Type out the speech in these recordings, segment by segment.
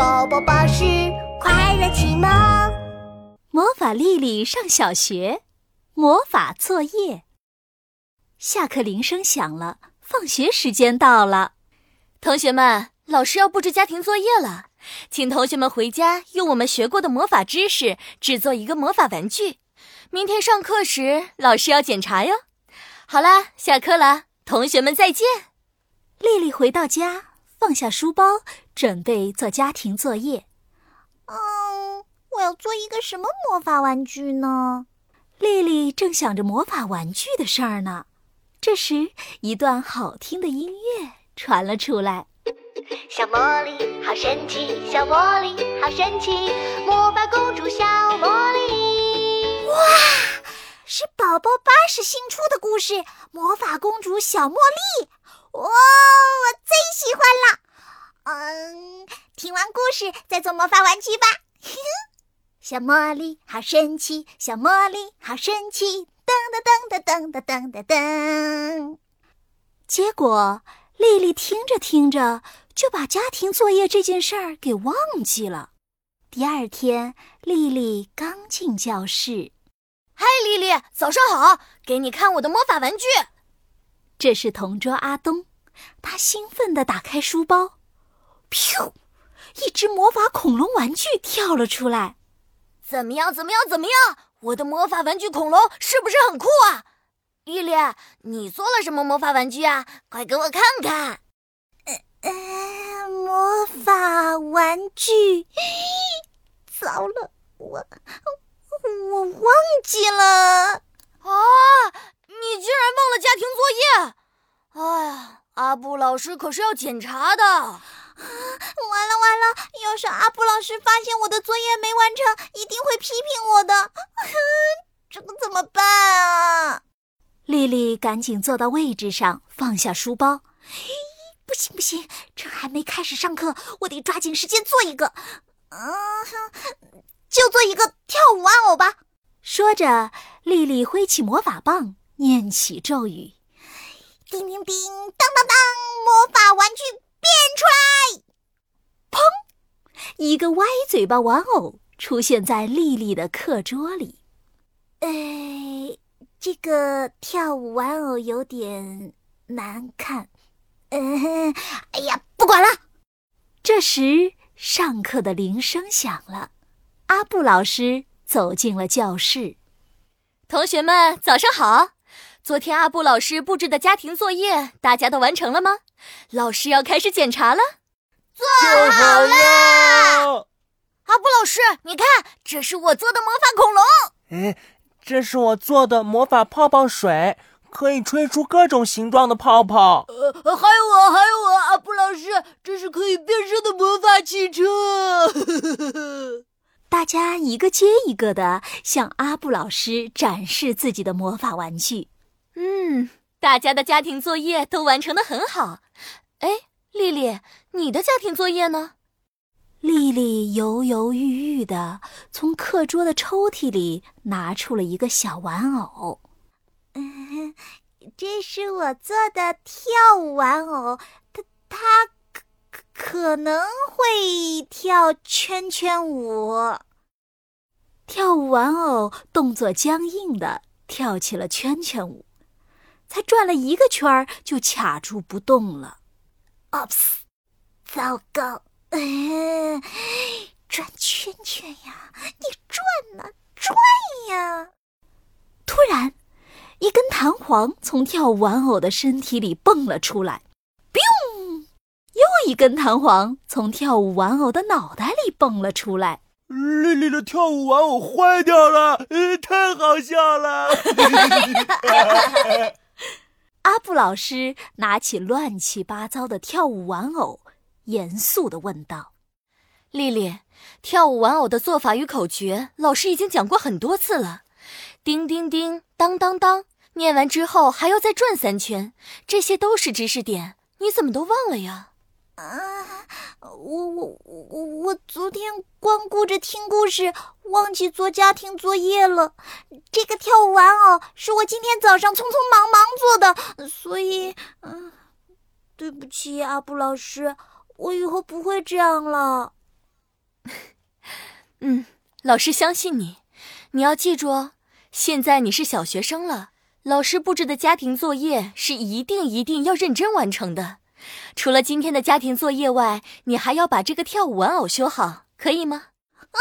宝宝巴士快乐启蒙。魔法丽丽上小学，魔法作业。下课铃声响了，放学时间到了。同学们，老师要布置家庭作业了，请同学们回家用我们学过的魔法知识制作一个魔法玩具。明天上课时，老师要检查哟。好啦，下课了，同学们再见。丽丽回到家。放下书包，准备做家庭作业。嗯，我要做一个什么魔法玩具呢？丽丽正想着魔法玩具的事儿呢。这时，一段好听的音乐传了出来：“小茉莉好神奇，小茉莉好神奇，魔法公主小茉莉。”哇，是宝宝巴士新出的故事《魔法公主小茉莉》。哇，我最喜欢了。嗯，听完故事再做魔法玩具吧。小茉莉好神奇，小茉莉好神奇，噔噔噔噔噔噔噔噔。结果丽丽听着听着就把家庭作业这件事儿给忘记了。第二天，丽丽刚进教室，嗨，丽丽，早上好，给你看我的魔法玩具。这是同桌阿东，他兴奋地打开书包，噗，一只魔法恐龙玩具跳了出来。怎么样？怎么样？怎么样？我的魔法玩具恐龙是不是很酷啊？丽丽，你做了什么魔法玩具啊？快给我看看。呃，魔法玩具，糟了，我我忘记了。啊！你竟然忘了家庭作业！哎呀，阿布老师可是要检查的。完了完了，要是阿布老师发现我的作业没完成，一定会批评我的。这可怎么办啊？丽丽赶紧坐到位置上，放下书包。不行不行，趁还没开始上课，我得抓紧时间做一个。嗯，就做一个跳舞玩偶吧。说着，丽丽挥起魔法棒。念起咒语，叮叮叮，当当当，魔法玩具变出来！砰！一个歪嘴巴玩偶出现在丽丽的课桌里。哎，这个跳舞玩偶有点难看。嗯，哎呀，不管了。这时，上课的铃声响了，阿布老师走进了教室。同学们，早上好。昨天阿布老师布置的家庭作业，大家都完成了吗？老师要开始检查了。做好了。阿布老师，你看，这是我做的魔法恐龙。哎，这是我做的魔法泡泡水，可以吹出各种形状的泡泡。呃，还有我，还有我，阿布老师，这是可以变身的魔法汽车。大家一个接一个的向阿布老师展示自己的魔法玩具。嗯，大家的家庭作业都完成的很好。哎，丽丽，你的家庭作业呢？丽丽犹犹豫豫的从课桌的抽屉里拿出了一个小玩偶。嗯，这是我做的跳舞玩偶，它它可可能会跳圈圈舞。跳舞玩偶动作僵硬的跳起了圈圈舞。才转了一个圈儿，就卡住不动了。ops，糟糕！转圈圈呀，你转呐，转呀！突然，一根弹簧从跳舞玩偶的身体里蹦了出来，biu！又一根弹簧从跳舞玩偶的脑袋里蹦了出来。丽丽的跳舞玩偶坏掉了，太好笑了！阿布老师拿起乱七八糟的跳舞玩偶，严肃地问道：“丽丽，跳舞玩偶的做法与口诀，老师已经讲过很多次了。叮叮叮，当当当，念完之后还要再转三圈，这些都是知识点，你怎么都忘了呀？”啊，我我我我昨天光顾着听故事，忘记做家庭作业了。这个跳舞玩偶是我今天早上匆匆忙忙做的，所以，嗯，对不起，阿布老师，我以后不会这样了。嗯，老师相信你。你要记住哦，现在你是小学生了，老师布置的家庭作业是一定一定要认真完成的。除了今天的家庭作业外，你还要把这个跳舞玩偶修好，可以吗？哦，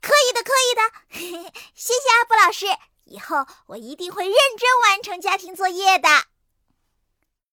可以的，可以的。谢谢阿布老师，以后我一定会认真完成家庭作业的。